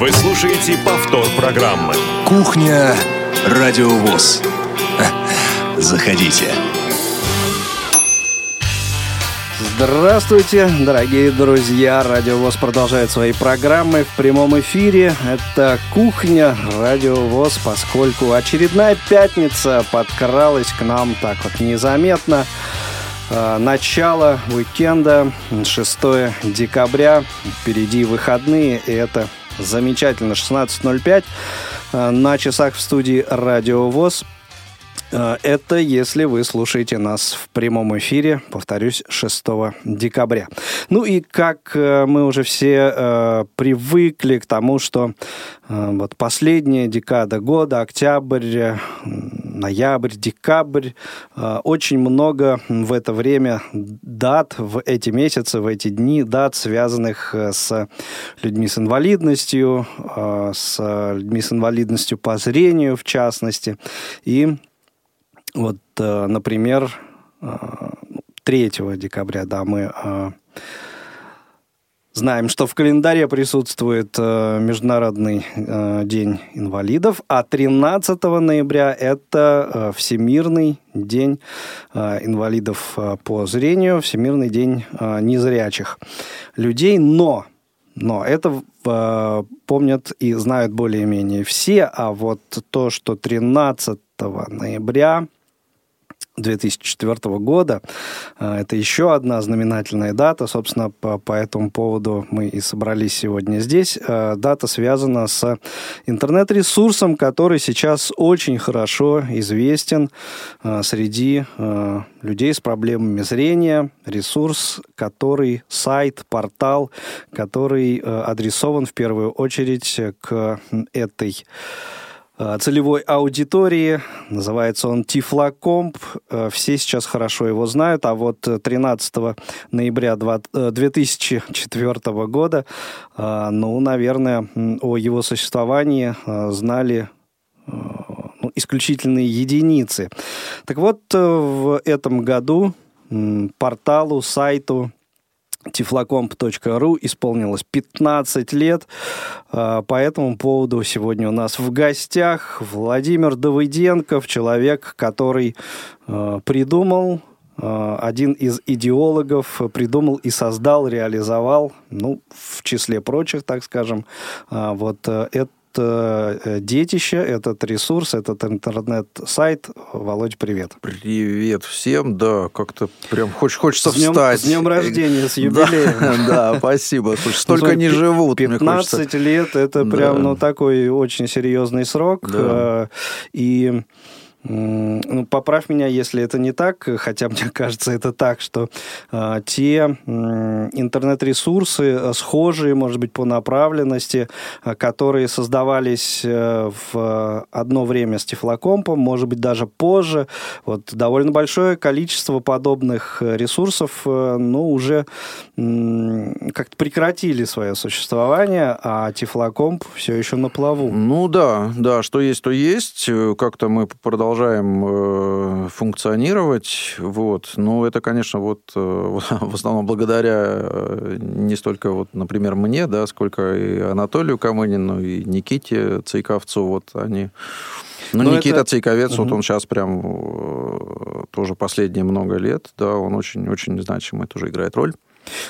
Вы слушаете повтор программы. Кухня Радиовоз. Заходите. Здравствуйте, дорогие друзья! Радиовоз продолжает свои программы в прямом эфире. Это «Кухня», Радиовоз, поскольку очередная пятница подкралась к нам так вот незаметно. А, начало уикенда, 6 декабря, впереди выходные, и это замечательно, 16.05 а, на часах в студии «Радиовоз». Э, это если вы слушаете нас в прямом эфире, повторюсь, 6 декабря. Ну и как э, мы уже все э, привыкли к тому, что э, вот последняя декада года, октябрь, ноябрь, декабрь, э, очень много в это время дат, в эти месяцы, в эти дни дат, связанных э, с людьми с инвалидностью, э, с людьми с инвалидностью по зрению, в частности. И вот, э, например, 3 э, декабря, да, мы э, знаем, что в календаре присутствует Международный день инвалидов, а 13 ноября это Всемирный день инвалидов по зрению, Всемирный день незрячих людей, но но это э, помнят и знают более-менее все, а вот то, что 13 ноября 2004 года. А, это еще одна знаменательная дата. Собственно, по, по этому поводу мы и собрались сегодня здесь. А, дата связана с интернет-ресурсом, который сейчас очень хорошо известен а, среди людей с проблемами зрения. Ресурс, который сайт, портал, который адресован в первую очередь к этой целевой аудитории. Называется он Тифлокомп. Э, все сейчас хорошо его знают, а вот 13 ноября 2004 года, э, ну, наверное, о его существовании знали ну, исключительные единицы. Так вот, в этом году порталу, сайту тифлокомп.ру исполнилось 15 лет. А, по этому поводу сегодня у нас в гостях Владимир Давыденков, человек, который а, придумал а, один из идеологов придумал и создал, реализовал, ну, в числе прочих, так скажем, вот это детище, этот ресурс, этот интернет-сайт. Володь, привет. Привет всем, да, как-то прям хоч, хочется с днем, встать. С днем рождения, с юбилеем. Да, да спасибо. Слушай, столько не живут. 15 лет, это прям, ну, такой очень серьезный срок. Э, и ну, поправь меня, если это не так, хотя мне кажется, это так, что э, те э, интернет-ресурсы, схожие, может быть, по направленности, э, которые создавались э, в одно время с Тифлокомпом, может быть, даже позже, вот довольно большое количество подобных ресурсов, э, ну, уже э, как-то прекратили свое существование, а Тифлокомп все еще на плаву. Ну да, да, что есть, то есть. Как-то мы продолжаем продолжаем э, функционировать. Вот. Но это, конечно, вот э, в основном благодаря э, не столько, вот, например, мне, да, сколько и Анатолию Камынину, и Никите Цейковцу. Вот они... Ну, Но Никита это... Цейковец, угу. вот он сейчас прям тоже последние много лет, да, он очень-очень значимый, тоже играет роль.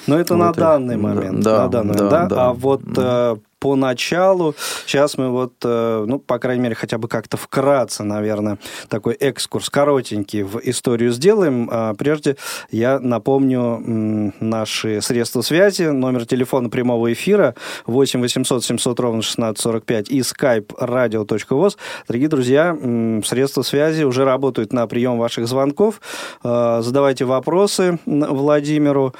Но это вот на данный момент. Да, на данный, да, да, да. А вот да поначалу. Сейчас мы вот, э, ну, по крайней мере, хотя бы как-то вкратце, наверное, такой экскурс коротенький в историю сделаем. А прежде я напомню наши средства связи. Номер телефона прямого эфира 8 800 700 ровно 1645 и skype radio.voz. Дорогие друзья, средства связи уже работают на прием ваших звонков. Э, задавайте вопросы Владимиру.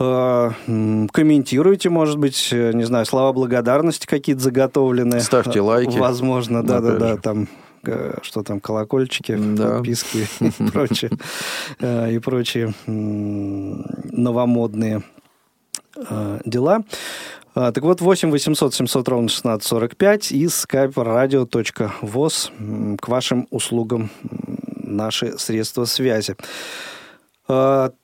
Э, комментируйте, может быть, э, не знаю, слова благодарности какие-то заготовлены. Ставьте лайки. Возможно, да-да-да, там э, что там, колокольчики, да. подписки и прочее, и прочие новомодные дела. Так вот, 8 800 700 ровно 1645 и skype radio.voz к вашим услугам наши средства связи.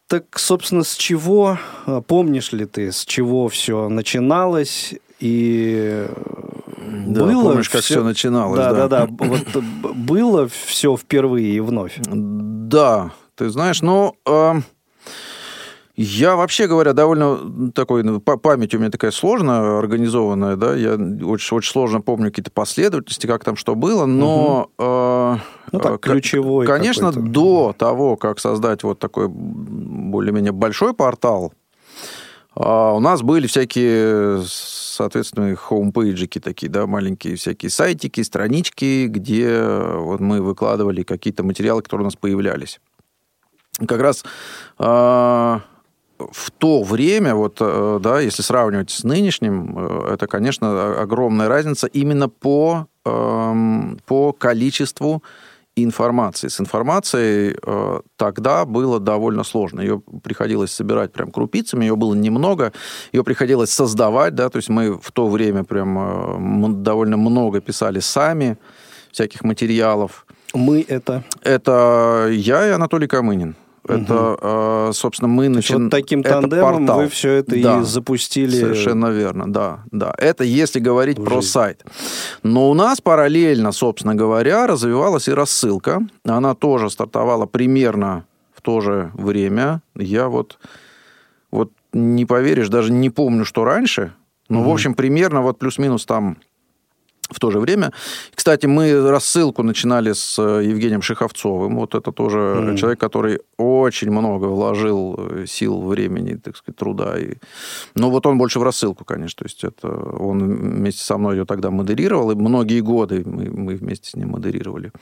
Так, собственно, с чего, а, помнишь ли ты, с чего все начиналось и да, было помнишь, как все, начиналось. Да, да, да. да. Вот было все впервые и вновь. Да, ты знаешь, ну, э, я вообще говоря довольно такой ну, память у меня такая сложная, организованная, да, я очень очень сложно помню какие-то последовательности, как там что было, но угу. э, ну, так, ключевой. Конечно, до того, как создать вот такой более-менее большой портал, а у нас были всякие, соответственно, homepage ики такие, да, маленькие всякие сайтики, странички, где вот мы выкладывали какие-то материалы, которые у нас появлялись. Как раз а, в то время, вот, э, да, если сравнивать с нынешним, э, это, конечно, огромная разница именно по, эм, по количеству информации. С информацией э, тогда было довольно сложно. Ее приходилось собирать прям крупицами, ее было немного, ее приходилось создавать, да, то есть мы в то время прям э, довольно много писали сами всяких материалов. Мы это? Это я и Анатолий Камынин. Это, угу. собственно, мы начинаем... Вот таким тандемом портал. вы все это да, и запустили. Совершенно верно, да, да. Это если говорить про сайт. Но у нас параллельно, собственно говоря, развивалась и рассылка. Она тоже стартовала примерно в то же время. Я вот, вот не поверишь, даже не помню, что раньше. Но, угу. в общем, примерно вот плюс-минус там в то же время. Кстати, мы рассылку начинали с э, Евгением Шиховцовым. Вот это тоже mm. человек, который очень много вложил э, сил, времени, так сказать, труда. И... Но вот он больше в рассылку, конечно. То есть это он вместе со мной ее тогда модерировал, и многие годы мы, мы вместе с ним модерировали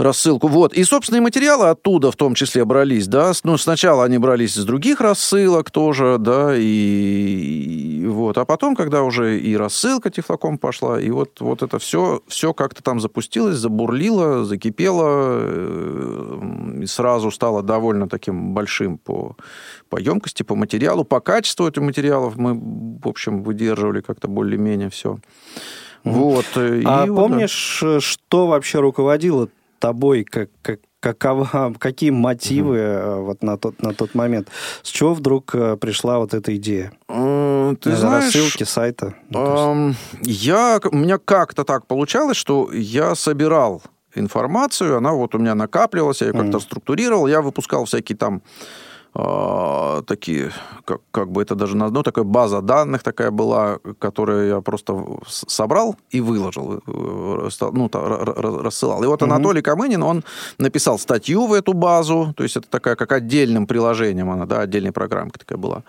рассылку. Вот. И собственные материалы оттуда в том числе брались, да. Ну, сначала они брались из других рассылок тоже, да, и, и вот. А потом, когда уже и рассылка Тифлоком пошла, и вот, вот это все, все как-то там запустилось, забурлило, закипело, э, и сразу стало довольно таким большим по, по емкости, по материалу, по качеству этих материалов мы, в общем, выдерживали как-то более-менее все. Вот. А и помнишь, вот, да. что вообще руководило тобой, как, как, какова, какие мотивы угу. вот на тот, на тот момент? С чего вдруг э, пришла вот эта идея? Ты знаешь, рассылки сайта? Ну, я, у меня как-то так получалось, что я собирал информацию, она вот у меня накапливалась, я ее как-то структурировал, я выпускал всякие там э, такие, как, как бы это даже на одно, такая база данных такая была, которую я просто собрал и выложил, э, ну, рассылал. И вот угу. Анатолий Камынин, он написал статью в эту базу, то есть это такая, как отдельным приложением она, да, отдельной программка такая была.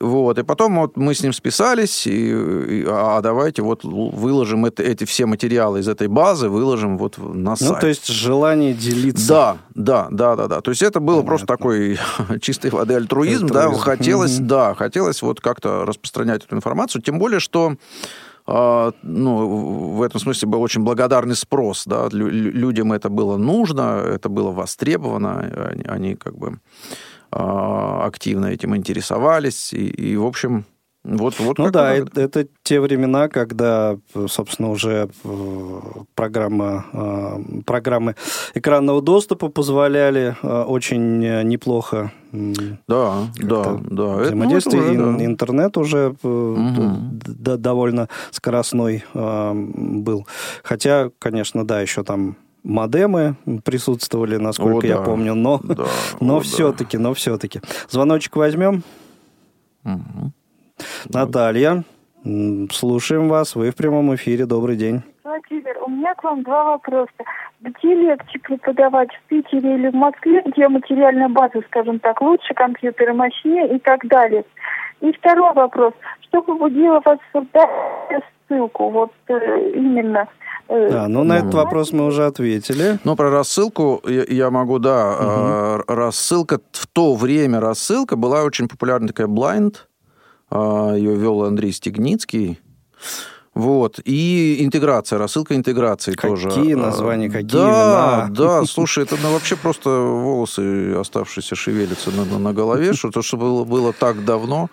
Вот, и потом вот мы с ним списались, и, и а давайте вот выложим это, эти все материалы из этой базы, выложим вот на ну, сайт. Ну, то есть желание делиться. Да, да, да, да, да. То есть это было Понятно. просто такой чистой воды альтруизм, альтруизм. да, хотелось, mm-hmm. да, хотелось вот как-то распространять эту информацию, тем более, что а, ну, в этом смысле был очень благодарный спрос, да, людям это было нужно, это было востребовано, они, они как бы а, активно этим интересовались, и, и в общем, вот, вот ну да, это, это те времена, когда, собственно, уже э, программа, э, программы экранного доступа позволяли э, очень неплохо да, да, да. Взаимодействие. Это, ну, уже, Интернет уже угу. довольно скоростной был. Хотя, конечно, да, еще там модемы присутствовали, насколько О, я да. помню, но, да. но все-таки, но все-таки. Звоночек возьмем. Угу. Наталья, слушаем вас. Вы в прямом эфире. Добрый день. Владимир, у меня к вам два вопроса. Где легче преподавать, в Питере или в Москве, где материальная база, скажем так, лучше, компьютеры мощнее и так далее? И второй вопрос. Что побудило вас создать ссылку? Вот э, именно э, да, ну на этот вопрос мы уже ответили. Ну, про рассылку я, я могу, да. Угу. Рассылка, в то время рассылка была очень популярна такая blind, Ее вел Андрей Стегницкий. Вот. И интеграция, рассылка интеграции какие тоже. Какие названия, какие да, имена. Да, слушай, это ну, вообще просто волосы оставшиеся шевелятся на, на, на голове, что то, что было, было так давно.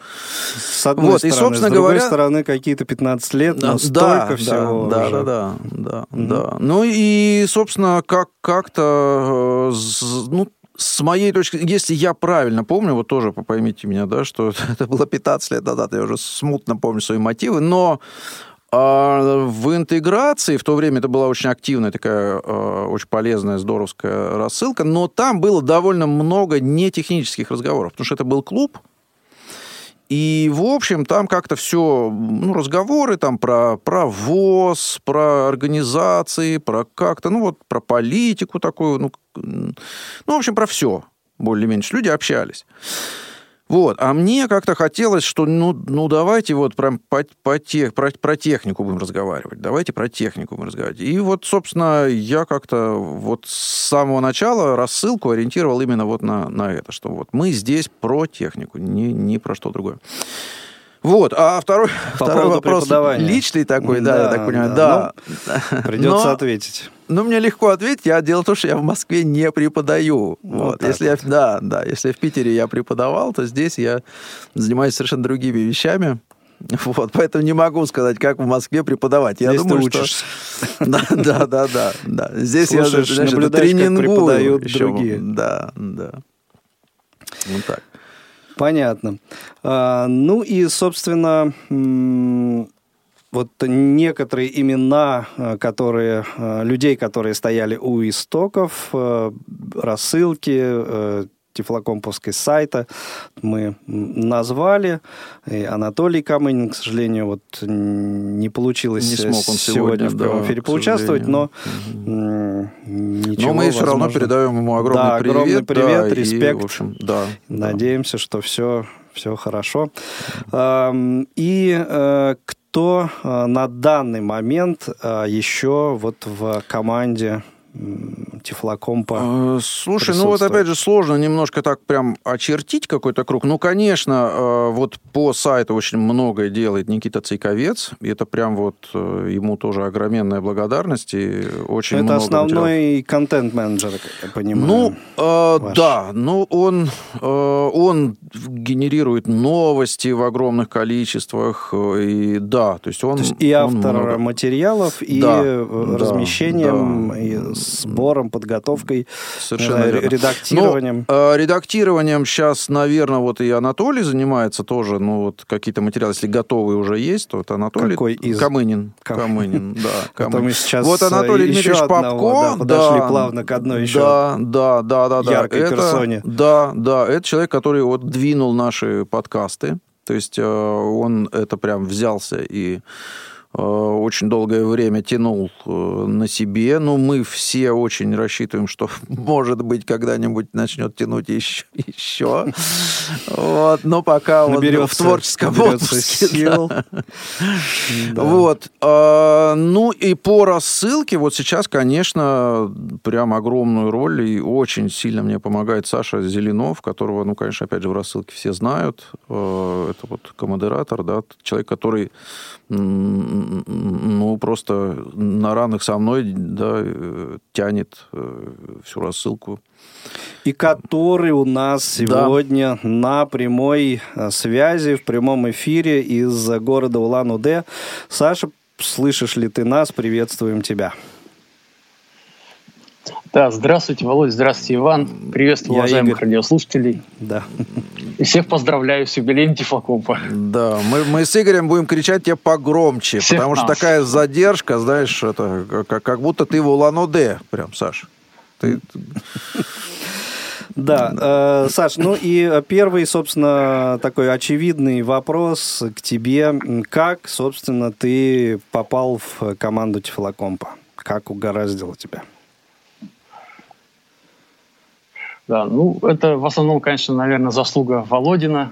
С одной вот, стороны, и, собственно с другой говоря, стороны, какие-то 15 лет, но да, столько да, всего да, уже. Да, да, да, да, угу. да. Ну и, собственно, как, как-то, э, ну, с моей точки если я правильно помню, вот тоже поймите меня, да, что это было 15 лет назад, я уже смутно помню свои мотивы, но а в интеграции в то время это была очень активная такая, а, очень полезная, здоровская рассылка, но там было довольно много нетехнических разговоров, потому что это был клуб, и, в общем, там как-то все, ну, разговоры там про, про ВОЗ, про организации, про как-то, ну, вот про политику такую, ну, ну в общем, про все более-менее. Люди общались. Вот. А мне как-то хотелось, что ну, ну давайте вот прям по, по тех, про, про технику будем разговаривать. Давайте про технику будем разговаривать. И вот, собственно, я как-то вот с самого начала рассылку ориентировал именно вот на, на это, что вот мы здесь про технику, не, не про что другое. Вот, а второй, По второй вопрос личный такой, да, да, я так понимаю, да. да. Ну, придется Но, ответить. Ну, мне легко ответить. Я дело в том, что я в Москве не преподаю. Вот, вот если я, да, да, если в Питере я преподавал, то здесь я занимаюсь совершенно другими вещами. Вот, поэтому не могу сказать, как в Москве преподавать. Я Здесь думаю, ты учишься. Что... Да, да, да, да, да. Здесь Слушаешь, я знаешь, тренингую. Преподают еще. другие. Да, да. Вот так. Понятно. А, ну и, собственно, вот некоторые имена, а, которые а, людей, которые стояли у истоков рассылки, тифлокомповской сайта мы назвали. И Анатолий Камынин, к сожалению, вот не получилось не смог он сегодня, сегодня в прямом да, эфире поучаствовать, но угу. ничего, Но мы все равно передаем ему огромный да, привет. огромный привет, да, респект. И, в общем, да, Надеемся, да. что все, все хорошо. И э, кто э, на данный момент э, еще вот в команде Тифлокомпа. Э, слушай, ну вот опять же сложно немножко так прям очертить какой-то круг. Ну, конечно, э, вот по сайту очень многое делает Никита Цейковец. И это прям вот э, ему тоже огроменная благодарность. И очень это много основной контент-менеджер, я понимаю. Ну, э, да. Ну, он, э, он генерирует новости в огромных количествах. И да, то есть он... То есть и автор много... материалов, и да, размещением, да, и сбором, подготовкой, Совершенно э, редактированием. Ну, э, редактированием сейчас, наверное, вот и Анатолий занимается тоже. Ну, вот какие-то материалы, если готовые уже есть, то это Анатолий. Какой из? Камынин. Камынин, да. Камынин. мы сейчас вот Анатолий Дмитриевич Попко. Да, подошли да, плавно к одной еще да, да, да, да, да. яркой это, персоне. Да, да, это человек, который вот двинул наши подкасты. То есть э, он это прям взялся и Э, очень долгое время тянул э, на себе. Ну, мы все очень рассчитываем, что, может быть, когда-нибудь начнет тянуть еще. еще. Вот, но пока он в творческом отпуске. Сил. Да. Да. Вот. А, ну, и по рассылке, вот сейчас, конечно, прям огромную роль и очень сильно мне помогает Саша Зеленов, которого, ну, конечно, опять же, в рассылке все знают. Э, это вот коммодератор, да, человек, который ну, просто на ранах со мной, да, э, тянет э, всю рассылку. И который у нас сегодня да. на прямой э, связи, в прямом эфире из города Улан-Удэ. Саша, слышишь ли ты нас? Приветствуем тебя. Да, здравствуйте, Володь, здравствуйте, Иван. Приветствую Я уважаемых Игорь. радиослушателей. Да. И всех поздравляю с юбилеем Тифлокомпа. Да, мы, мы с Игорем будем кричать тебе погромче, всех потому нас. что такая задержка, знаешь, это как, как будто ты в Улан-Удэ, прям, Саш. Ты... Да, э, Саш, ну и первый, собственно, такой очевидный вопрос к тебе. Как, собственно, ты попал в команду Тифлокомпа? Как угораздило тебя? Да, ну, это в основном, конечно, наверное, заслуга Володина.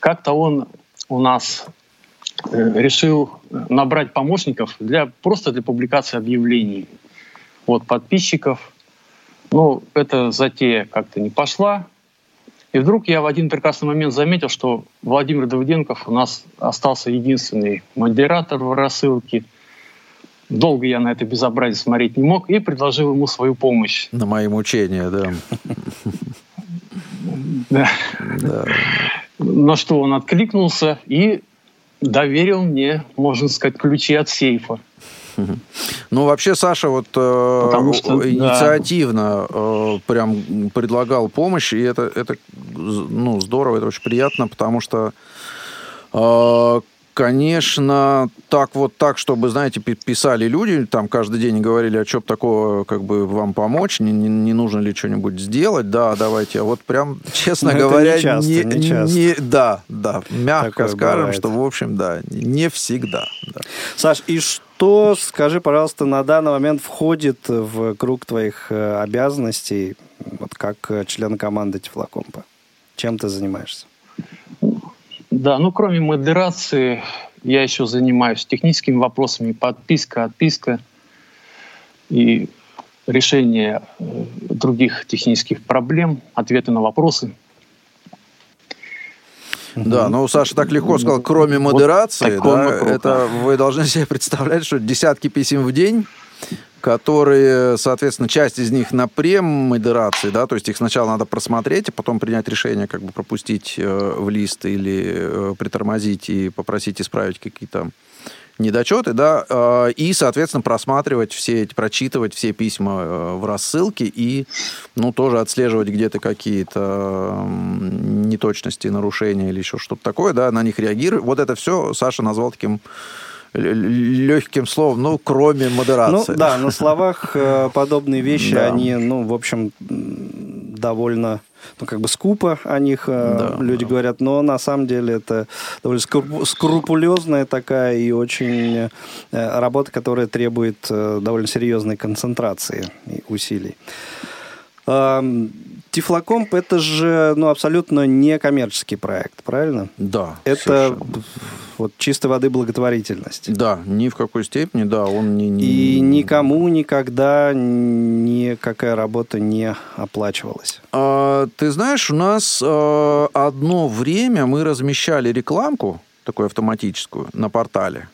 Как-то он у нас э, решил набрать помощников для, просто для публикации объявлений от подписчиков. Ну, эта затея как-то не пошла. И вдруг я в один прекрасный момент заметил, что Владимир Давыденков у нас остался единственный модератор в рассылке – Долго я на это безобразие смотреть не мог и предложил ему свою помощь. На мои мучения, да. Да. На что он откликнулся и доверил мне, можно сказать, ключи от сейфа. Ну, вообще, Саша вот э, что, инициативно да. э, прям предлагал помощь, и это, это ну, здорово, это очень приятно, потому что э, конечно, так вот так, чтобы, знаете, писали люди, там каждый день говорили, а что такого, как бы вам помочь, не, не, не нужно ли что-нибудь сделать, да, давайте. А вот прям, честно Но говоря, не, часто, не, не, часто. не да, да, мягко Такое скажем, бывает. что, в общем, да, не всегда. Да. Саш, и что, скажи, пожалуйста, на данный момент входит в круг твоих э, обязанностей, вот как член команды Тефлокомпа? Чем ты занимаешься? Да, ну кроме модерации, я еще занимаюсь техническими вопросами, подписка, отписка и решение э, других технических проблем, ответы на вопросы. Да, ну Саша так легко сказал, кроме модерации, вот да, это вы должны себе представлять, что десятки писем в день которые, соответственно, часть из них на премодерации, да, то есть их сначала надо просмотреть, а потом принять решение, как бы пропустить э, в лист или э, притормозить и попросить исправить какие-то недочеты, да, э, и, соответственно, просматривать все эти, прочитывать все письма э, в рассылке и, ну, тоже отслеживать где-то какие-то неточности, нарушения или еще что-то такое, да, на них реагировать. Вот это все Саша назвал таким легким словом, ну, кроме модерации. Ну, да, на словах э, подобные вещи, да. они, ну, в общем, довольно ну, как бы скупо о них э, да, люди да. говорят, но на самом деле это довольно скрупулезная такая и очень э, работа, которая требует довольно серьезной концентрации и усилий. Тифлокомп это же ну, абсолютно не коммерческий проект, правильно? Да. Это совершенно. вот чистой воды благотворительность. Да, ни в какой степени, да, он не... не... И никому никогда никакая работа не оплачивалась. А, ты знаешь, у нас а, одно время мы размещали рекламку, такую автоматическую, на портале.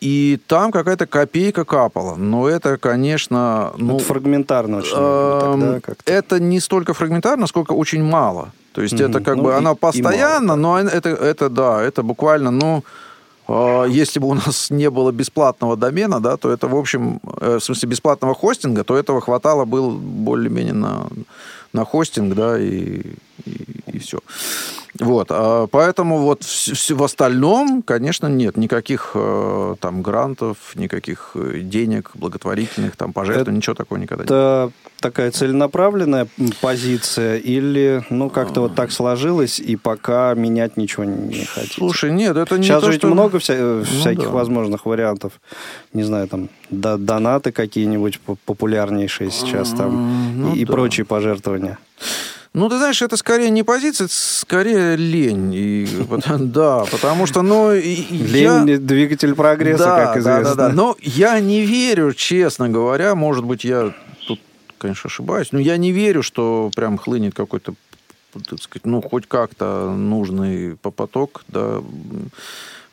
И там какая-то копейка капала. Но это, конечно... Ну, это фрагментарно очень. Э, тогда это не столько фрагментарно, сколько очень мало. То есть mm-hmm. это как ну, бы, и, она постоянно, мало, но это, это, да, это буквально, ну, э, если бы у нас не было бесплатного домена, да, то это, в общем, э, в смысле бесплатного хостинга, то этого хватало было более-менее на, на хостинг, да, и, и, и все. Вот, а поэтому вот в, остальном, конечно, нет никаких э, там грантов, никаких э, денег благотворительных, там пожертвований, ничего такого никогда нет. Это такая целенаправленная позиция или, ну, как-то вот так сложилось, и пока менять ничего не хотите? Слушай, нет, это не Сейчас то, же ведь что... много вся... ну, всяких да. возможных вариантов. Не знаю, там, донаты какие-нибудь популярнейшие сейчас там ну, и, да. и прочие пожертвования. Ну, ты знаешь, это скорее не позиция, это скорее лень. И, да, потому что, ну... Лень я... двигатель прогресса, да, как известно. Да, да, да. Но я не верю, честно говоря, может быть, я тут, конечно, ошибаюсь, но я не верю, что прям хлынет какой-то, так сказать, ну, хоть как-то нужный поток, да,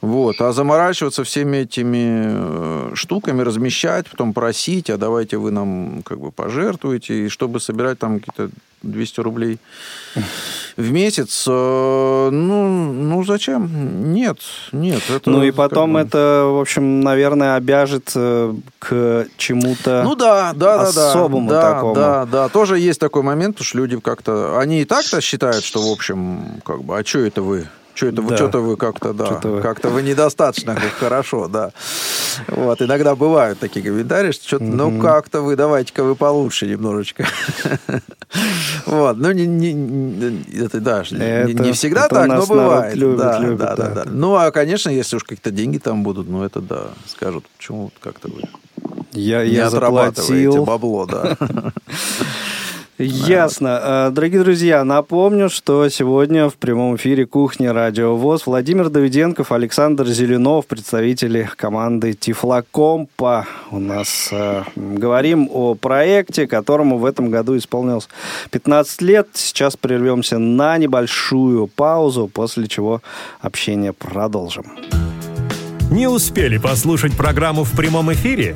вот. А заморачиваться всеми этими э, штуками, размещать, потом просить, а давайте вы нам как бы пожертвуете, и чтобы собирать там какие-то 200 рублей в месяц, э, ну, ну зачем? Нет, нет. Это ну и потом как бы... это, в общем, наверное, обяжет э, к чему-то ну, да, да, особому да, такому. Да, да, тоже есть такой момент, потому что люди как-то, они и так-то считают, что, в общем, как бы, а что это вы? Что это да. что-то вы как-то, да, как-то вы недостаточно хорошо, да. Вот, иногда бывают такие комментарии, что что-то, ну, как-то вы, давайте-ка вы получше немножечко. Вот, ну, не, не, это, да, это, не, всегда так, но бывает. Любит, да, любит, да, да, да, да. Ну, а, конечно, если уж какие-то деньги там будут, ну, это да, скажут, почему как-то вы я, не я отрабатываете заплатил. бабло, да. Ясно. Э, дорогие друзья, напомню, что сегодня в прямом эфире «Кухня Радио ВОЗ» Владимир Давиденков, Александр Зеленов, представители команды Тифлокомпа. У нас э, говорим о проекте, которому в этом году исполнилось 15 лет. Сейчас прервемся на небольшую паузу, после чего общение продолжим. Не успели послушать программу в прямом эфире?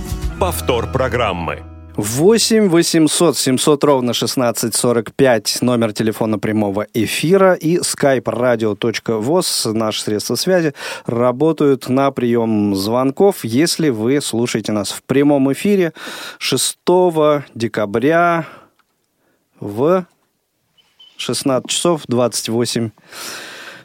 Повтор программы. 8 800 700 ровно 1645 номер телефона прямого эфира и skype radio.voz, наши средства связи, работают на прием звонков, если вы слушаете нас в прямом эфире 6 декабря в 16 часов 28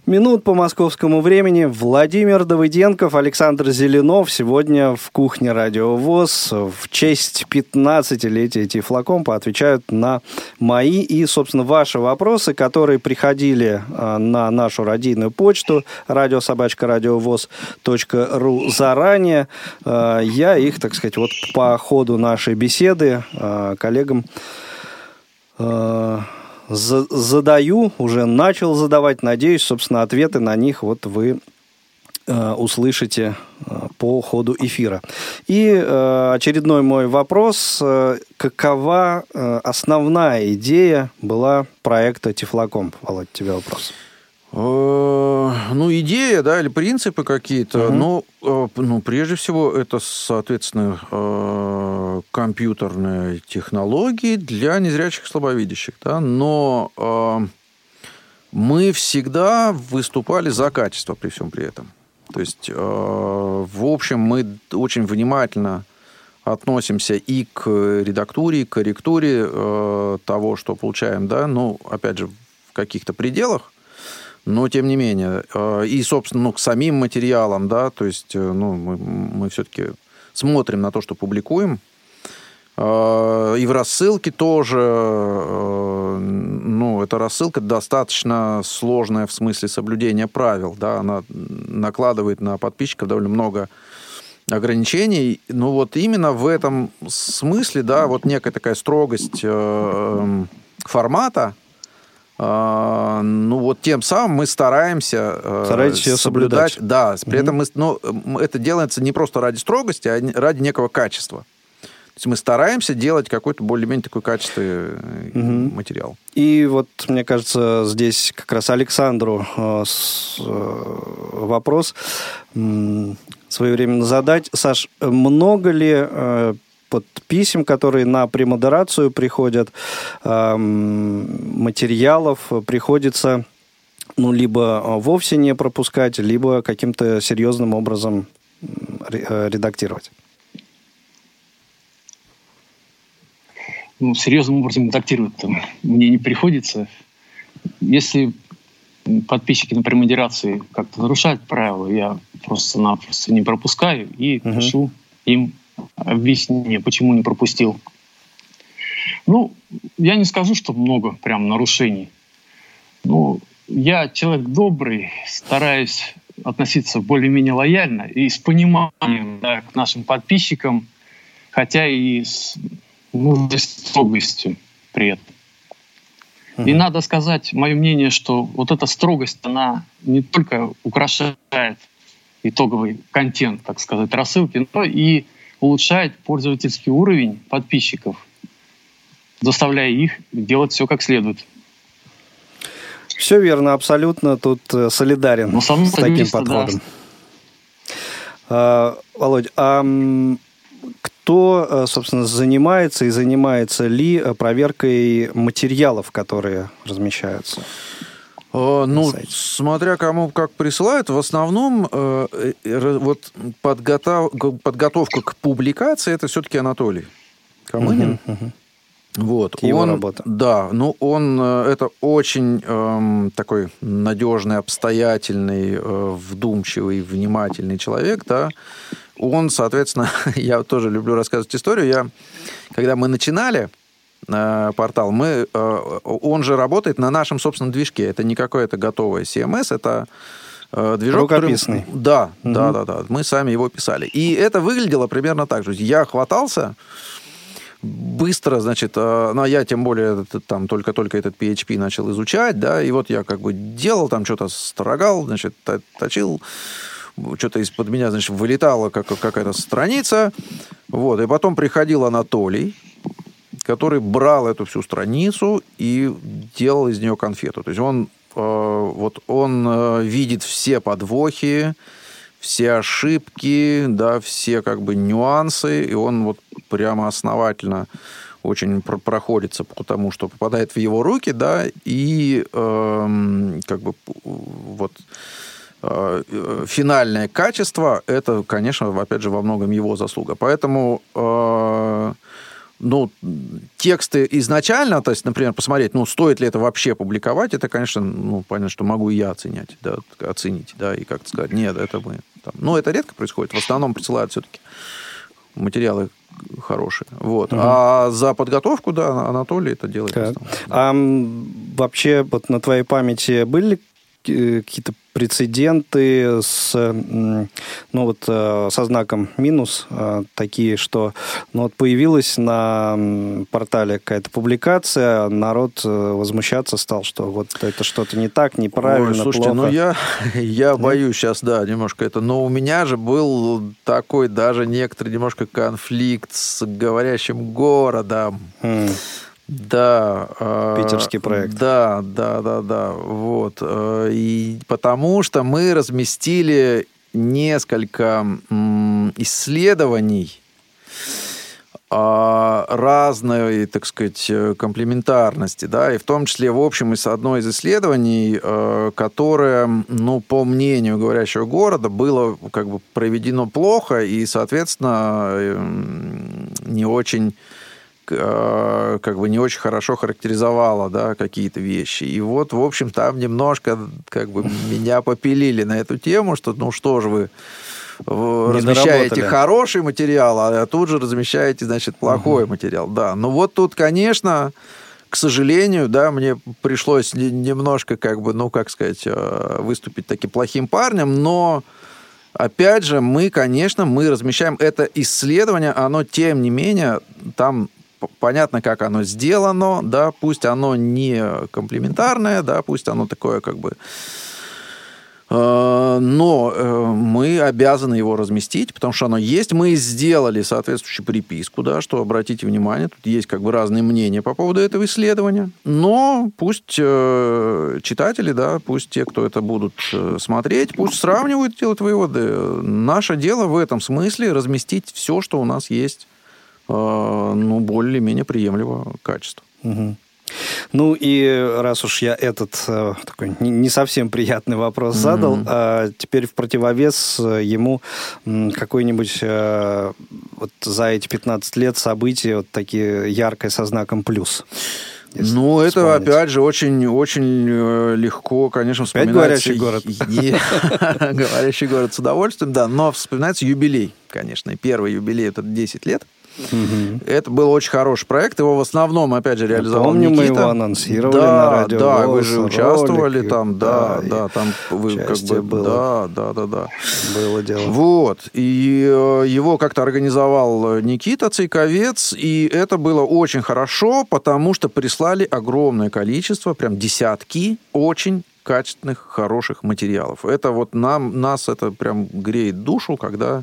минут по московскому времени. Владимир Давыденков, Александр Зеленов сегодня в кухне Радио ВОЗ в честь 15-летия Тифлокомпа отвечают на мои и, собственно, ваши вопросы, которые приходили а, на нашу радийную почту радиособачка радиовоз.ру заранее. А, я их, так сказать, вот по ходу нашей беседы а, задаю, уже начал задавать. Надеюсь, собственно, ответы на них вот вы э, услышите э, по ходу эфира. И э, очередной мой вопрос. Какова основная идея была проекта Тифлокомп? Володь, тебе вопрос. Ну, идея, да, или принципы какие-то. Угу. Ну, ну, прежде всего, это, соответственно, компьютерные технологии для незрячих и слабовидящих. Да? Но э, мы всегда выступали за качество при всем при этом. То есть, э, в общем, мы очень внимательно относимся и к редактуре, и к корректуре э, того, что получаем, да, ну, опять же, в каких-то пределах, но тем не менее. Э, и, собственно, ну, к самим материалам, да, то есть, э, ну, мы, мы все-таки смотрим на то, что публикуем, и в рассылке тоже, э, ну, эта рассылка достаточно сложная в смысле соблюдения правил, да, она накладывает на подписчиков довольно много ограничений. Ну, вот именно в этом смысле, да, вот некая такая строгость э, формата, э, ну, вот тем самым мы стараемся Стараетесь соблюдать. соблюдать. Да, при mm этом мы, ну, это делается не просто ради строгости, а ради некого качества есть мы стараемся делать какой-то более-менее такой качественный угу. материал. И вот, мне кажется, здесь как раз Александру э, э, вопрос э, своевременно задать. Саш, много ли э, под писем, которые на премодерацию приходят, материалов приходится ну, либо вовсе не пропускать, либо каким-то серьезным образом э, редактировать? ну, серьезным образом редактировать там, мне не приходится. Если подписчики на премодерации как-то нарушают правила, я просто-напросто не пропускаю и uh-huh. пишу им объяснение, почему не пропустил. Ну, я не скажу, что много прям нарушений. Ну, я человек добрый, стараюсь относиться более-менее лояльно и с пониманием да, к нашим подписчикам, хотя и с ну, строгостью при этом. И надо сказать, мое мнение, что вот эта строгость, она не только украшает итоговый контент, так сказать, рассылки, но и улучшает пользовательский уровень подписчиков, заставляя их делать все как следует. Все верно, абсолютно тут э, солидарен Но с таким место, подходом. Да. А, Володь, а кто, э, собственно, занимается и занимается ли э, проверкой материалов, которые размещаются? Э, ну, смотря кому как присылают, в основном э, вот подготов, подготовка к публикации это все-таки Анатолий Камынин. Угу, угу. Вот. Его он, работа. Да, ну он это очень э, такой надежный, обстоятельный, э, вдумчивый, внимательный человек, да он, соответственно, я тоже люблю рассказывать историю. Я, когда мы начинали э, портал, мы, э, он же работает на нашем собственном движке. Это не какое-то готовое CMS, это э, движок, Рукописный. Который... Да, угу. да, да, да. Мы сами его писали. И это выглядело примерно так же. Я хватался быстро, значит, э, ну, а я тем более там только-только этот PHP начал изучать, да, и вот я как бы делал там что-то, строгал, значит, точил, что-то из-под меня, значит, вылетала как, какая-то страница, вот, и потом приходил Анатолий, который брал эту всю страницу и делал из нее конфету. То есть он, э, вот он э, видит все подвохи, все ошибки, да, все как бы нюансы, и он вот прямо основательно очень про проходится потому что попадает в его руки, да, и э, как бы вот э, финальное качество, это, конечно, опять же, во многом его заслуга. Поэтому э, ну, тексты изначально, то есть, например, посмотреть, ну, стоит ли это вообще публиковать, это, конечно, ну, понятно, что могу и я оценять, да, оценить, да, и как-то сказать, нет, это мы... Там, ну, это редко происходит, в основном присылают все-таки материалы хорошие. Вот. Угу. А за подготовку, да, Анатолий это делает. Так. Да. А вообще, вот на твоей памяти были э, какие-то прецеденты с, ну вот, э, со знаком минус, э, такие, что ну вот появилась на портале какая-то публикация, народ э, возмущаться стал, что вот это что-то не так, неправильно, Ой, слушайте, плохо. ну я, я боюсь сейчас, да, немножко это, но у меня же был такой даже некоторый немножко конфликт с говорящим городом. Mm. Да. А, Питерский проект. Да, да, да, да. Вот. Э, и потому что мы разместили несколько исследований а, разной, так сказать, комплементарности, да, и в том числе, в общем, из одной из исследований, э, которое, ну, по мнению говорящего города, было как бы проведено плохо и, соответственно, не очень Э, как бы не очень хорошо характеризовала, да, какие-то вещи. И вот, в общем, там немножко как бы меня попилили на эту тему, что, ну, что же вы не размещаете хороший материал, а тут же размещаете, значит, плохой угу. материал. Да, ну вот тут, конечно, к сожалению, да, мне пришлось немножко, как бы, ну, как сказать, э, выступить таким плохим парнем, но Опять же, мы, конечно, мы размещаем это исследование, оно, тем не менее, там понятно, как оно сделано, да, пусть оно не комплементарное, да, пусть оно такое как бы э, но э, мы обязаны его разместить, потому что оно есть. Мы сделали соответствующую приписку, да, что обратите внимание, тут есть как бы разные мнения по поводу этого исследования. Но пусть э, читатели, да, пусть те, кто это будут смотреть, пусть сравнивают, делают выводы. Наше дело в этом смысле разместить все, что у нас есть ну, более-менее приемлемого качества. Угу. Ну и раз уж я этот э, такой не совсем приятный вопрос задал, mm-hmm. теперь в противовес ему какой-нибудь вот за эти 15 лет события вот такие яркое со знаком плюс. Ну, это, вспомнить. опять же, очень-очень э, легко, конечно, вспоминается. Опять говорящий город. Говорящий город с удовольствием, да, но вспоминается юбилей, конечно. Первый юбилей, это 10 лет. Угу. Это был очень хороший проект. Его в основном, опять же, реализовал Помню, Никита. мы его анонсировали да, на радио. Да, вы же участвовали ролик, там, да, да, да там вы как бы, было. да, да, да, да. Было дело. Вот. И э, его как-то организовал Никита Цейковец, и это было очень хорошо, потому что прислали огромное количество, прям десятки очень качественных, хороших материалов. Это вот нам, нас это прям греет душу, когда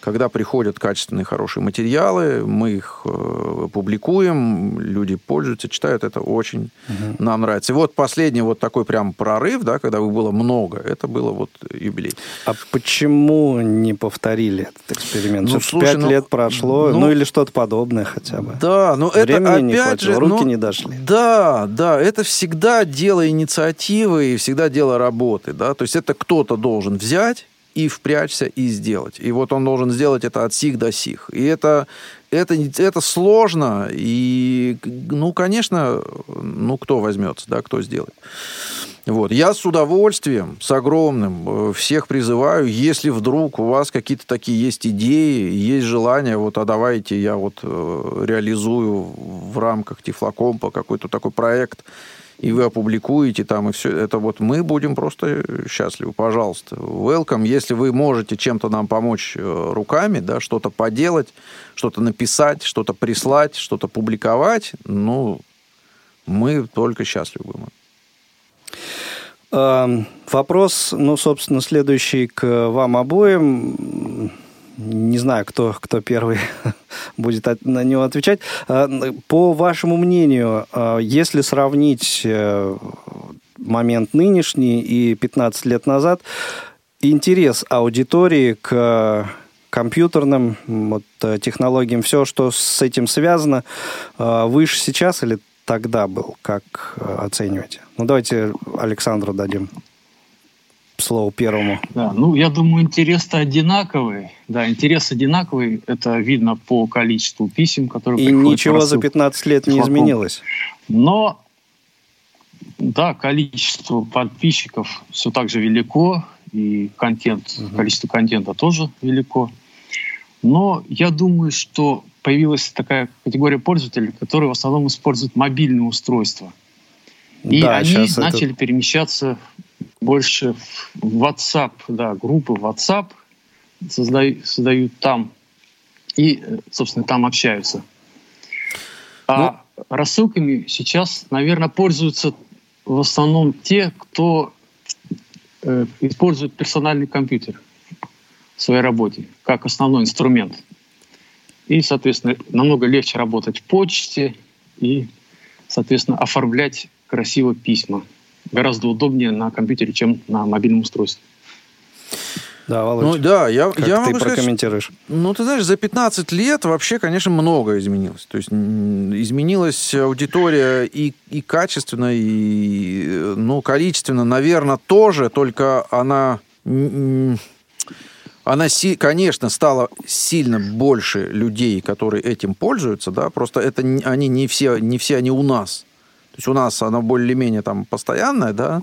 когда приходят качественные, хорошие материалы, мы их э, публикуем, люди пользуются, читают, это очень угу. нам нравится. И вот последний вот такой прям прорыв, да, когда их было много, это было вот юбилей. А почему не повторили этот эксперимент? Ну, слушай, Пять ну, лет прошло, ну, ну или что-то подобное хотя бы. Да, Времени это опять не хватило, же... Руки ну, не дошли. Да, да, это всегда дело инициативы и всегда дело работы, да, то есть это кто-то должен взять и впрячься, и сделать. И вот он должен сделать это от сих до сих. И это, это, это сложно, и, ну, конечно, ну, кто возьмется, да, кто сделает. Вот. Я с удовольствием, с огромным, э, всех призываю, если вдруг у вас какие-то такие есть идеи, есть желание, вот, а давайте я вот э, реализую в рамках Тифлокомпа какой-то такой проект, и вы опубликуете там, и все это вот мы будем просто счастливы, пожалуйста. Welcome. Если вы можете чем-то нам помочь э, руками, да, что-то поделать, что-то написать, что-то прислать, что-то публиковать, ну, мы только счастливы будем. Э, вопрос, ну, собственно, следующий к вам обоим. Не знаю, кто, кто первый будет от, на него отвечать. Э, по вашему мнению, э, если сравнить э, момент нынешний и 15 лет назад, интерес аудитории к компьютерным вот, технологиям, все, что с этим связано, выше сейчас или тогда был? Как оцениваете? Ну, давайте Александру дадим слово первому. Да, ну, я думаю, интерес-то одинаковый. Да, интерес одинаковый. Это видно по количеству писем, которые И ничего за 15 лет не изменилось. Но, да, количество подписчиков все так же велико, и контент, угу. количество контента тоже велико. Но я думаю, что появилась такая категория пользователей, которые в основном используют мобильные устройства. И да, они начали это... перемещаться больше в WhatsApp, да, группы WhatsApp создают, создают там и, собственно, там общаются. А ну... рассылками сейчас, наверное, пользуются в основном те, кто э, использует персональный компьютер в своей работе как основной инструмент. И, соответственно, намного легче работать в почте и, соответственно, оформлять красиво письма гораздо удобнее на компьютере, чем на мобильном устройстве. Да, Володь, ну да, я, как я ты могу прокомментируешь? Сказать, ну, ты знаешь, за 15 лет вообще, конечно, многое изменилось. То есть изменилась аудитория и, и качественно, и ну, количественно, наверное, тоже, только она она, конечно, стала сильно больше людей, которые этим пользуются, да, просто это они не все, не все они у нас. То есть у нас она более-менее там постоянная, да,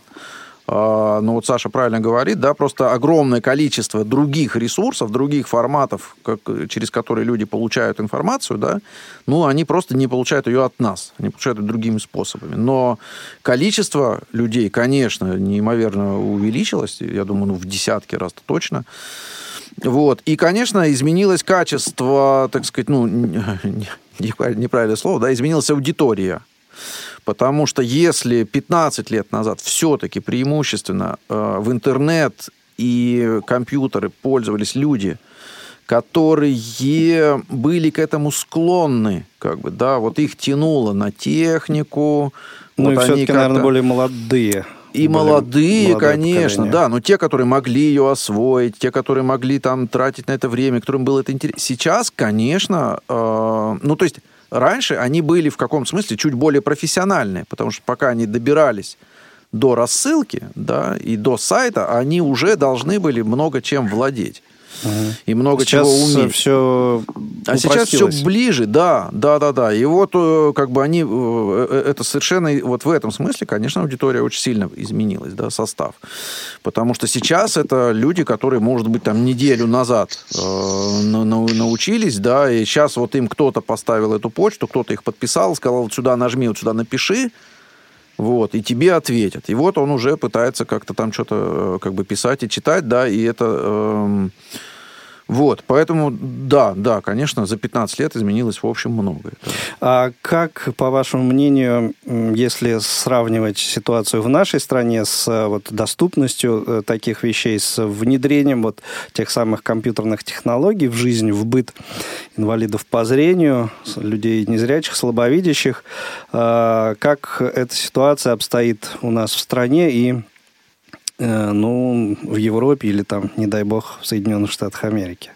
а, но вот Саша правильно говорит, да, просто огромное количество других ресурсов, других форматов, как, через которые люди получают информацию, да, ну, они просто не получают ее от нас, они получают ее другими способами. Но количество людей, конечно, неимоверно увеличилось, я думаю, ну, в десятки раз точно. Вот. И, конечно, изменилось качество, так сказать, ну, неправильное слово, да, изменилась аудитория. Потому что если 15 лет назад все-таки преимущественно э, в интернет и компьютеры пользовались люди, которые были к этому склонны, как бы, да, вот их тянуло на технику. Ну вот и все-таки, наверное, более молодые. И молодые, конечно, да, но те, которые могли ее освоить, те, которые могли там тратить на это время, которым было это интересно. Сейчас, конечно, э, ну то есть Раньше они были в каком смысле чуть более профессиональные, потому что пока они добирались до рассылки да, и до сайта, они уже должны были много чем владеть. И много сейчас чего уметь. все А сейчас все ближе, да, да, да, да. И вот э, как бы они, э, э, это совершенно, вот в этом смысле, конечно, аудитория очень сильно изменилась, да, состав. Потому что сейчас это люди, которые, может быть, там неделю назад э, научились, да, и сейчас вот им кто-то поставил эту почту, кто-то их подписал, сказал, вот сюда нажми, вот сюда напиши, вот, и тебе ответят. И вот он уже пытается как-то там что-то как бы писать и читать, да, и это... Э, вот, поэтому, да, да, конечно, за 15 лет изменилось, в общем, многое. А как, по вашему мнению, если сравнивать ситуацию в нашей стране с э, вот, доступностью э, таких вещей, с внедрением вот тех самых компьютерных технологий в жизнь, в быт инвалидов по зрению, людей незрячих, слабовидящих, э, как эта ситуация обстоит у нас в стране и Э, ну, в Европе или там, не дай бог, в Соединенных Штатах Америки.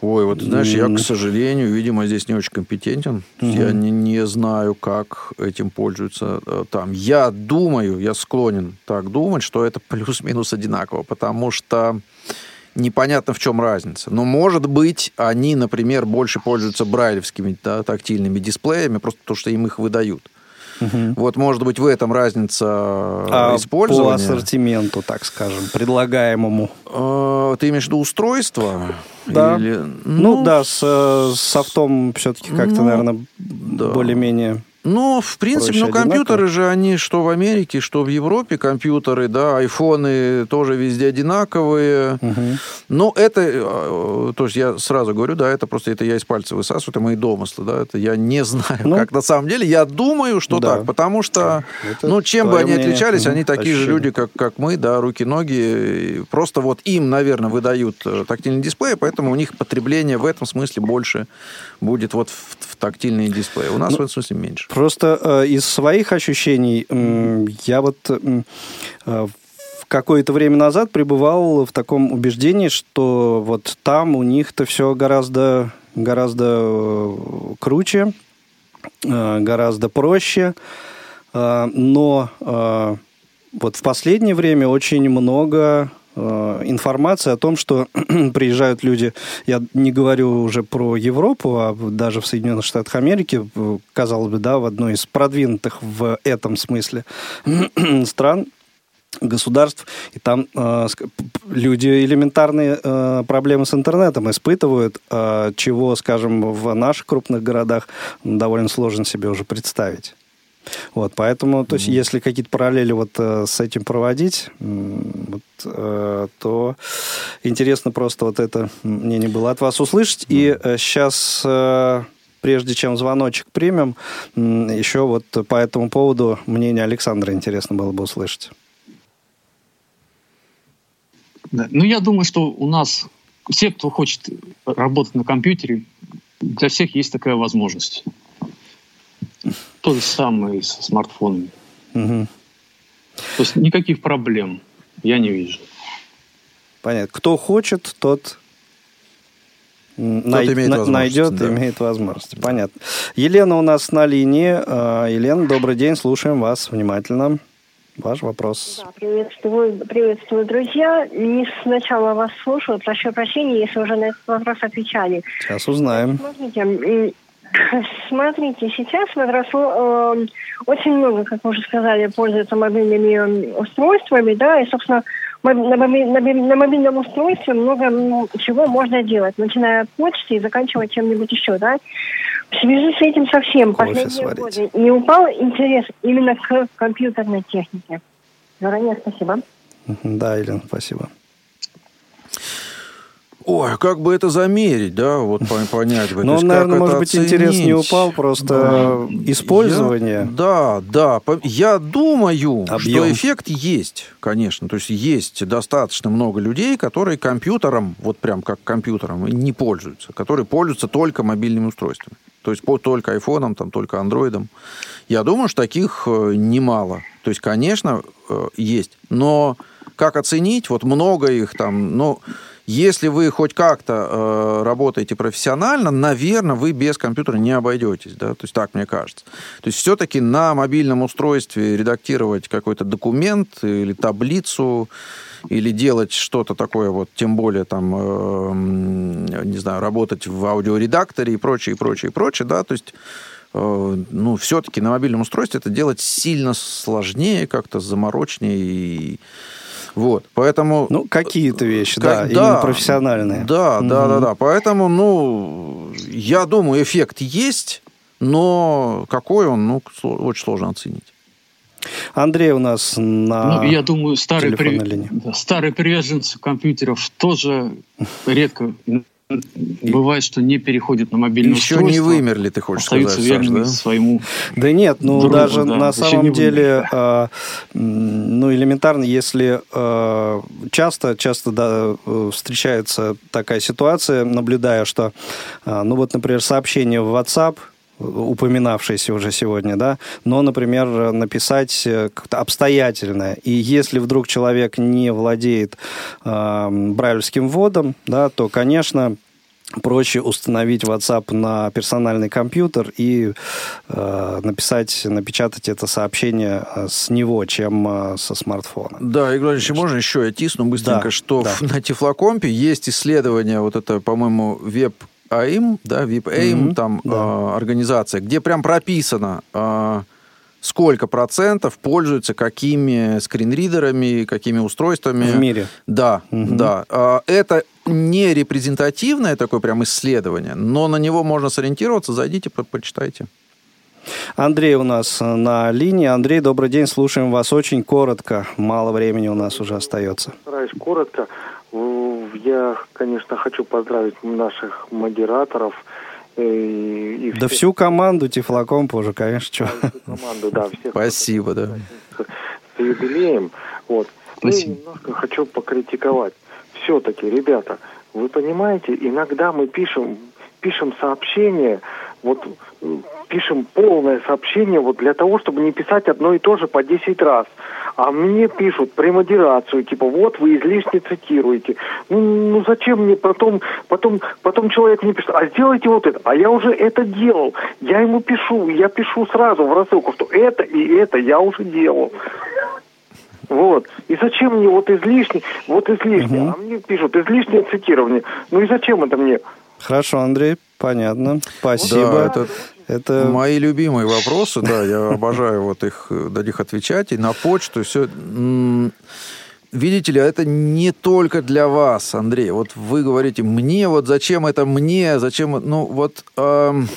Ой, вот знаешь, я, к сожалению, видимо, здесь не очень компетентен. Угу. Я не, не знаю, как этим пользуются э, там. Я думаю, я склонен так думать, что это плюс-минус одинаково, потому что непонятно, в чем разница. Но, может быть, они, например, больше пользуются брайлевскими да, тактильными дисплеями, просто потому что им их выдают. Угу. Вот, может быть, в этом разница а использования. по ассортименту, так скажем, предлагаемому? А, ты имеешь в виду устройство? Да. Или... Ну, ну да, с, с софтом все-таки как-то, ну, наверное, да. более-менее Ну, в принципе, ну, компьютеры же, они что в Америке, что в Европе компьютеры, да, айфоны тоже везде одинаковые. Угу. Но это, э, то есть я сразу говорю, да, это просто, это я из пальца высасываю, это мои домыслы, да, это я не знаю, ну, как на самом деле. Я думаю, что да. так, потому что, это ну, чем бы они отличались, они такие ощущение. же люди, как, как мы, да, руки-ноги. Просто вот им, наверное, выдают э, тактильный дисплей, поэтому у них потребление в этом смысле больше будет вот в, в тактильные дисплеи. У нас ну, в этом смысле меньше. Просто э, из своих ощущений я вот э, какое-то время назад пребывал в таком убеждении, что вот там у них-то все гораздо, гораздо э, круче, гораздо проще. Но вот в последнее время очень много информация о том, что приезжают люди, я не говорю уже про Европу, а даже в Соединенных Штатах Америки, казалось бы, да, в одной из продвинутых в этом смысле стран, государств, и там э, люди элементарные э, проблемы с интернетом испытывают, э, чего, скажем, в наших крупных городах довольно сложно себе уже представить. Вот, поэтому, то есть, mm-hmm. если какие-то параллели вот э, с этим проводить, вот, э, то интересно просто вот это мнение было от вас услышать. Mm-hmm. И э, сейчас, э, прежде чем звоночек примем, э, еще вот по этому поводу мнение Александра интересно было бы услышать. Да. Ну, я думаю, что у нас все, кто хочет работать на компьютере, для всех есть такая возможность. То же самое и со смартфонами. Угу. То есть никаких проблем я не вижу. Понятно. Кто хочет, тот най- имеет на- найдет да. имеет возможность. Понятно. Елена у нас на линии. А, Елена, добрый день, слушаем вас внимательно. Ваш вопрос. Да, приветствую, приветствую, друзья. Не сначала вас слушаю, прошу прощения, если уже на этот вопрос отвечали. Сейчас узнаем. Смотрите, Смотрите, сейчас возросло э, очень много, как вы уже сказали, пользуются мобильными устройствами, да, и, собственно, на, моби, на, на мобильном устройстве много чего можно делать, начиная от почты и заканчивая чем-нибудь еще, да. В связи с этим совсем Кофе последние сварить. годы не упал интерес именно к компьютерной технике. Заранее спасибо. Да, Елена, спасибо. Ой, как бы это замерить, да, вот понять бы. Ну, наверное, может быть, интерес не упал, просто использование. да, да. Я думаю, что эффект есть, конечно. То есть есть достаточно много людей, которые компьютером, вот прям как компьютером, не пользуются, которые пользуются только мобильными устройствами. То есть только айфоном, там, только андроидом. Я думаю, что таких э, немало. То есть, конечно, э, есть. Но как оценить? Вот много их там, ну... Но если вы хоть как-то э, работаете профессионально, наверное, вы без компьютера не обойдетесь, да, то есть так мне кажется. То есть все-таки на мобильном устройстве редактировать какой-то документ или таблицу или делать что-то такое, вот, тем более там, э, не знаю, работать в аудиоредакторе и прочее, и прочее, и прочее, да, то есть э, ну, все-таки на мобильном устройстве это делать сильно сложнее, как-то заморочнее и вот, поэтому... Ну, какие-то вещи, как, да, да, именно профессиональные. Да, угу. да, да, да. Поэтому, ну, я думаю, эффект есть, но какой он, ну, очень сложно оценить. Андрей у нас на ну, Я думаю, старые, при... старые приверженцы компьютеров тоже редко Бывает, что не переходят на мобильное Еще устройство. Еще не вымерли, ты хочешь остаются сказать, верными Саш, да? своему Да нет, ну другу, даже да, на самом деле, э, ну элементарно, если э, часто, часто да, встречается такая ситуация, наблюдая, что, э, ну вот, например, сообщение в WhatsApp, упоминавшееся уже сегодня, да, но, например, написать как-то обстоятельно. И если вдруг человек не владеет э, брайлевским вводом, да, то, конечно, проще установить WhatsApp на персональный компьютер и э, написать, напечатать это сообщение э, с него, чем э, со смартфона. Да, Игорь Ильич, можно еще я тисну быстренько, да, что да. на Тифлокомпе есть исследование, вот это, по-моему, веб AIM, да, VIP AIM, mm-hmm, там да. э, организация, где прям прописано, э, сколько процентов пользуются какими скринридерами, какими устройствами. В мире. Да, mm-hmm. да. Э, это не репрезентативное такое прям исследование, но на него можно сориентироваться, зайдите, по почитайте. Андрей у нас на линии. Андрей, добрый день, слушаем вас очень коротко. Мало времени у нас уже остается. Стараюсь коротко. Я, конечно, хочу поздравить наших модераторов. Э, и, и да всю команду Тифлокомпа уже, конечно, что. Команду, да. Всех Спасибо, да. С юбилеем. Вот. Спасибо. Ну, немножко хочу покритиковать. Все-таки, ребята, вы понимаете, иногда мы пишем, пишем сообщения, вот пишем полное сообщение вот для того, чтобы не писать одно и то же по 10 раз. А мне пишут премодерацию, типа, вот вы излишне цитируете. Ну, ну зачем мне потом, потом, потом человек мне пишет, а сделайте вот это. А я уже это делал. Я ему пишу, я пишу сразу в рассылку, что это и это я уже делал. Вот. И зачем мне вот излишне, вот излишне, угу. а мне пишут излишнее цитирование. Ну и зачем это мне? Хорошо, Андрей, понятно. Спасибо. Да, это, это мои любимые вопросы, да, я обожаю вот их, до них отвечать, и на почту, и все. Видите ли, это не только для вас, Андрей. Вот вы говорите, мне, вот зачем это мне, зачем, ну вот... Эм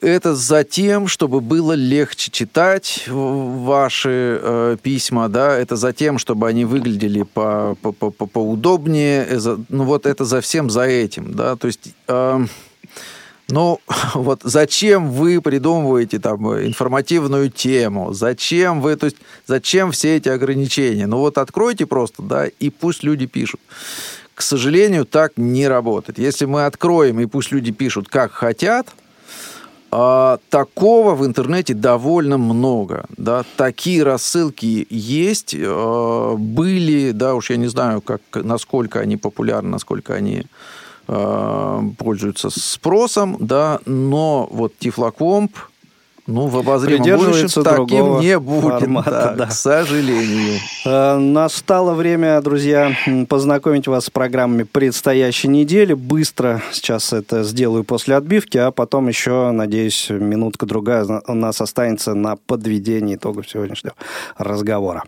это за тем, чтобы было легче читать ваши э, письма, да, это за тем, чтобы они выглядели по, по, по, поудобнее, это, ну вот это за всем за этим, да, то есть... Э, ну, вот зачем вы придумываете там информативную тему? Зачем вы, то есть, зачем все эти ограничения? Ну вот откройте просто, да, и пусть люди пишут. К сожалению, так не работает. Если мы откроем, и пусть люди пишут, как хотят, а, такого в интернете довольно много. Да? Такие рассылки есть, а, были, да, уж я не знаю, как, насколько они популярны, насколько они а, пользуются спросом, да, но вот Тифлокомп, ну, в обозримом будущем таким не будет, формата, да, да. к сожалению. Э, настало время, друзья, познакомить вас с программами предстоящей недели. Быстро сейчас это сделаю после отбивки, а потом еще, надеюсь, минутка-другая у нас останется на подведении итогов сегодняшнего разговора.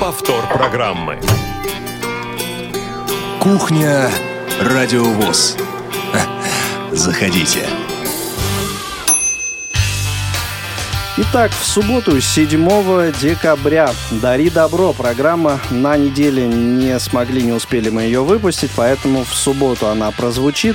Повтор программы. Кухня Радиовоз. Заходите. Итак, в субботу, 7 декабря, «Дари добро» программа на неделе не смогли, не успели мы ее выпустить, поэтому в субботу она прозвучит.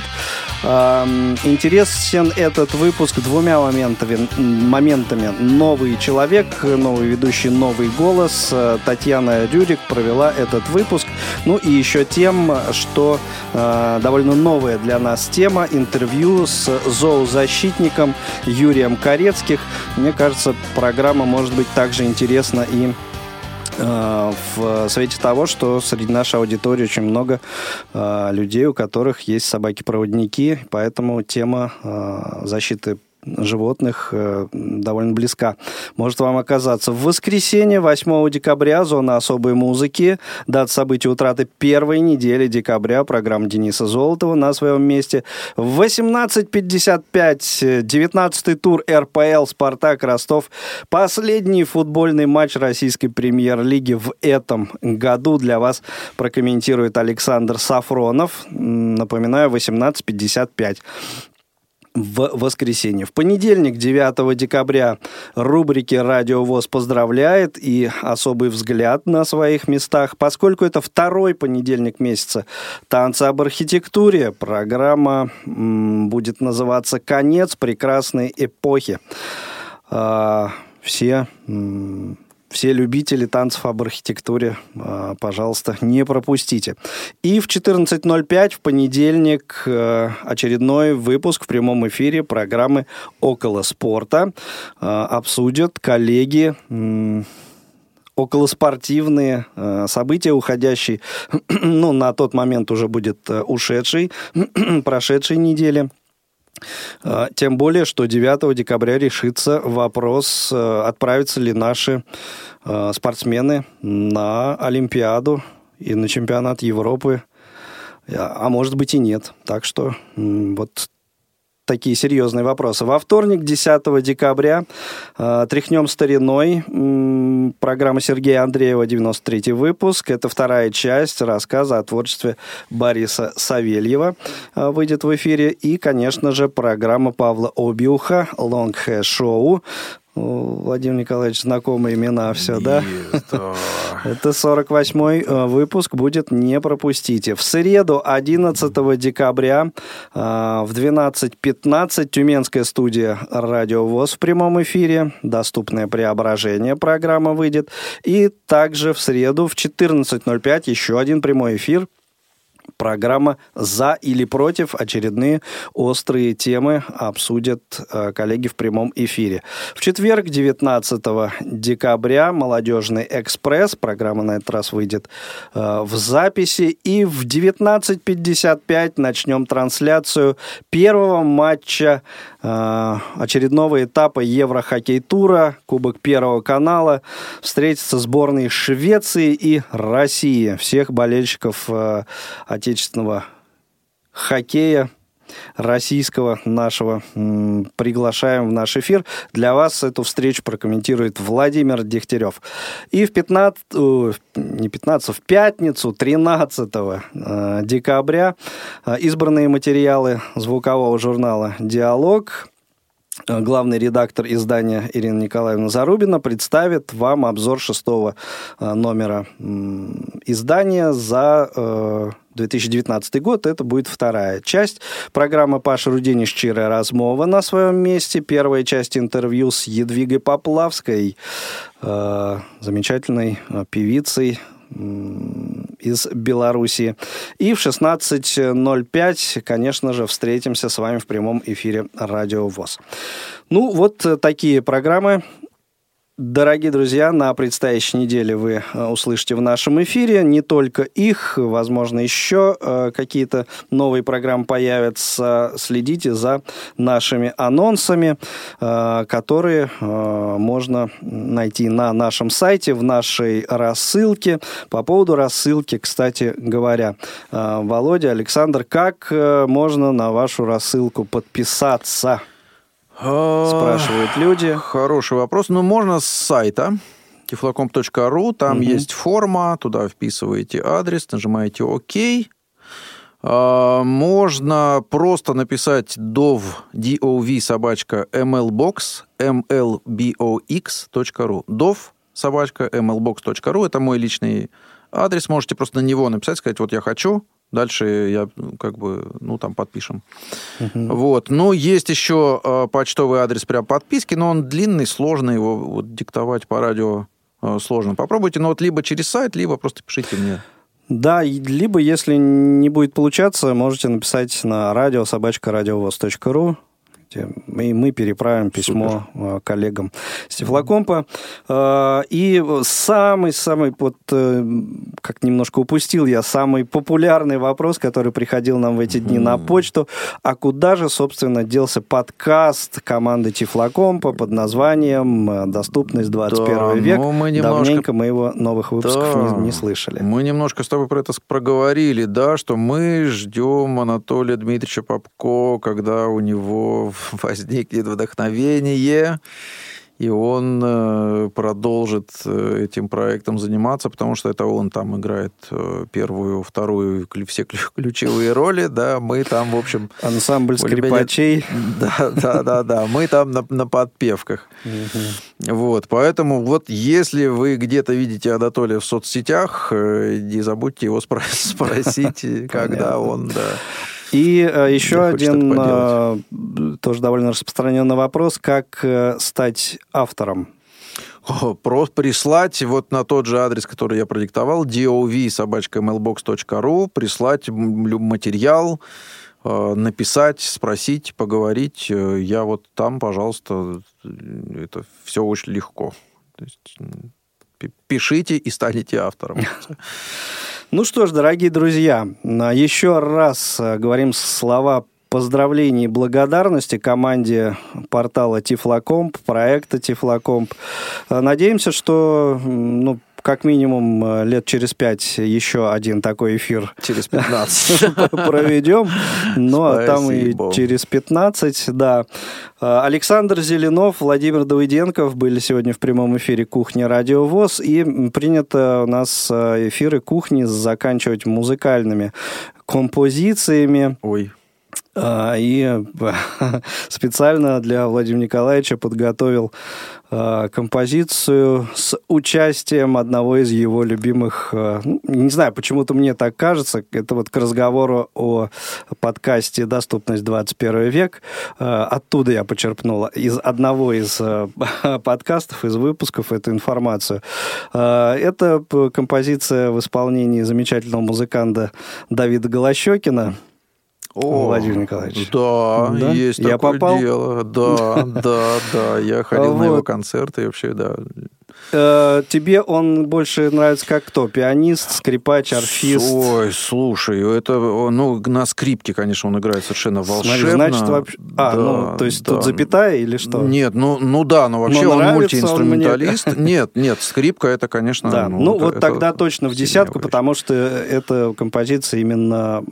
Интересен этот выпуск двумя моментами. моментами. Новый человек, новый ведущий, новый голос. Татьяна Рюрик провела этот выпуск. Ну и еще тем, что э, довольно новая для нас тема интервью с зоозащитником Юрием Корецких. Мне кажется, программа может быть также интересна и Э, в свете того, что среди нашей аудитории очень много э, людей, у которых есть собаки-проводники, поэтому тема э, защиты животных э, довольно близка. Может вам оказаться. В воскресенье, 8 декабря, зона особой музыки. Дата событий утраты первой недели декабря. Программа Дениса Золотова на своем месте. В 18.55 19-й тур РПЛ «Спартак» Ростов. Последний футбольный матч российской премьер-лиги в этом году для вас прокомментирует Александр Сафронов. Напоминаю, 18.55 в воскресенье. В понедельник, 9 декабря, рубрики «Радио ВОЗ поздравляет» и «Особый взгляд» на своих местах. Поскольку это второй понедельник месяца танца об архитектуре, программа будет называться «Конец прекрасной эпохи». А, все все любители танцев об архитектуре, а, пожалуйста, не пропустите. И в 14.05 в понедельник э, очередной выпуск в прямом эфире программы «Около спорта». А, обсудят коллеги околоспортивные э, события, уходящие, ну, на тот момент уже будет э, ушедший, прошедшей недели. А, тем более, что 9 декабря решится вопрос, э, отправятся ли наши э, спортсмены на Олимпиаду и на чемпионат Европы, а может быть и нет. Так что вот такие серьезные вопросы. Во вторник, 10 декабря, э, «Тряхнем стариной», программа Сергея Андреева, 93 выпуск. Это вторая часть рассказа о творчестве Бориса Савельева э, выйдет в эфире. И, конечно же, программа Павла Обиуха «Long Hair Show», Владимир Николаевич, знакомые имена, все, да? Это 48-й э, выпуск, будет не пропустите. В среду, 11 декабря, э, в 12.15 Тюменская студия «Радио ВОЗ» в прямом эфире, доступное преображение программа выйдет. И также в среду в 14.05 еще один прямой эфир Программа «За или против» очередные острые темы обсудят э, коллеги в прямом эфире. В четверг, 19 декабря, «Молодежный экспресс». Программа на этот раз выйдет э, в записи. И в 19.55 начнем трансляцию первого матча очередного этапа Еврохоккей-тура, Кубок Первого канала. Встретятся сборные Швеции и России. Всех болельщиков э, отечественного хоккея российского нашего приглашаем в наш эфир. Для вас эту встречу прокомментирует Владимир Дегтярев. И в 15, не 15, в пятницу, 13 э, декабря э, избранные материалы звукового журнала «Диалог» Э, главный редактор издания Ирина Николаевна Зарубина представит вам обзор шестого э, номера издания за 2019 э, год. Это будет вторая часть. Программа Паша Рудини «Щирая размова» на своем месте. Первая часть интервью с Едвигой Поплавской, замечательной певицей, из Беларуси. И в 16.05, конечно же, встретимся с вами в прямом эфире Радио ВОЗ. Ну, вот такие программы Дорогие друзья, на предстоящей неделе вы э, услышите в нашем эфире не только их, возможно, еще э, какие-то новые программы появятся. Следите за нашими анонсами, э, которые можно найти на нашем сайте, в нашей рассылке. По поводу рассылки, кстати говоря, Володя, Александр, как можно на вашу рассылку подписаться? Спрашивают люди. Хороший вопрос. Ну, можно с сайта tiflocom.ru, там угу. есть форма, туда вписываете адрес, нажимаете ОК. А, можно просто написать dov, dov собачка mlbox, mlbox.ru. dov собачка mlbox.ru, это мой личный адрес, можете просто на него написать, сказать, вот я хочу, Дальше я как бы, ну, там подпишем. Uh-huh. Вот. Но есть еще э, почтовый адрес прям подписки, но он длинный, сложно его вот, диктовать по радио э, сложно. Попробуйте, но вот либо через сайт, либо просто пишите мне. Да, либо, если не будет получаться, можете написать на радио собачка радиовоз.ру и мы переправим письмо Супер. Э, коллегам с Тефлокомпа. Э, и самый-самый, вот, э, как немножко упустил я, самый популярный вопрос, который приходил нам в эти дни на почту, а куда же, собственно, делся подкаст команды Тифлокомпа под названием «Доступность 21 да, век». Ну, мы немножко... Давненько мы его новых выпусков да, не, не слышали. Мы немножко с тобой про это проговорили, да, что мы ждем Анатолия Дмитриевича Попко, когда у него возникнет вдохновение, и он э, продолжит э, этим проектом заниматься, потому что это он там играет э, первую, вторую, все ключевые роли, да, мы там, в общем... Ансамбль скрипачей. Да, да, да, да, мы там на, на подпевках. Вот, поэтому вот если вы где-то видите Анатолия в соцсетях, не забудьте его спросить, когда он, да и э, еще один э, тоже довольно распространенный вопрос, как э, стать автором? Просто прислать вот на тот же адрес, который я продиктовал, dov собачка mailbox.ru, прислать материал, написать, спросить, поговорить. Я вот там, пожалуйста, это все очень легко. То есть пишите и станете автором. Ну что ж, дорогие друзья, еще раз э, говорим слова поздравлений и благодарности команде портала Тифлокомп, проекта Тифлокомп. Надеемся, что ну, как минимум лет через пять еще один такой эфир. Через 15. Проведем. Ну, а там и через 15, да. Александр Зеленов, Владимир Давыденков были сегодня в прямом эфире «Кухня Радио ВОЗ». И принято у нас эфиры «Кухни» заканчивать музыкальными композициями. Ой. А, и специально для Владимира Николаевича подготовил а, композицию с участием одного из его любимых, а, ну, не знаю, почему-то мне так кажется, это вот к разговору о подкасте «Доступность 21 век». Оттуда я почерпнула из одного из подкастов, из выпусков эту информацию. Это композиция в исполнении замечательного музыканта Давида Голощекина – о, Владимир Николаевич. Да, да? есть я такое попал? дело. Да, да, да. Я ходил на его концерты и вообще, да. Э, тебе он больше нравится как кто? Пианист, скрипач, арфист? Ой, слушай, это, ну, на скрипке, конечно, он играет совершенно волшебно. Смотри, значит, вообще... А, да, ну, то есть да. тут запятая или что? Нет, ну, ну да, но вообще но он мультиинструменталист. Он мне... Нет, нет, скрипка это, конечно... Да, ну, ну вот тогда точно в десятку, потому что эта композиция именно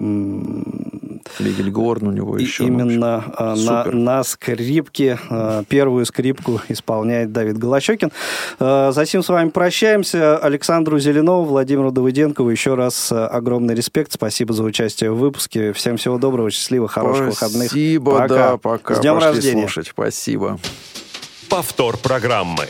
Флигельгорн у него еще. Именно а, на, на скрипке а, первую скрипку исполняет Давид Голощекин. А, затем с вами прощаемся. Александру Зеленову, Владимиру Давыденкову еще раз огромный респект. Спасибо за участие в выпуске. Всем всего доброго, счастливо, хороших Спасибо, выходных. Спасибо, да, пока. С днем Пошли рождения. слушать. Спасибо. Повтор программы.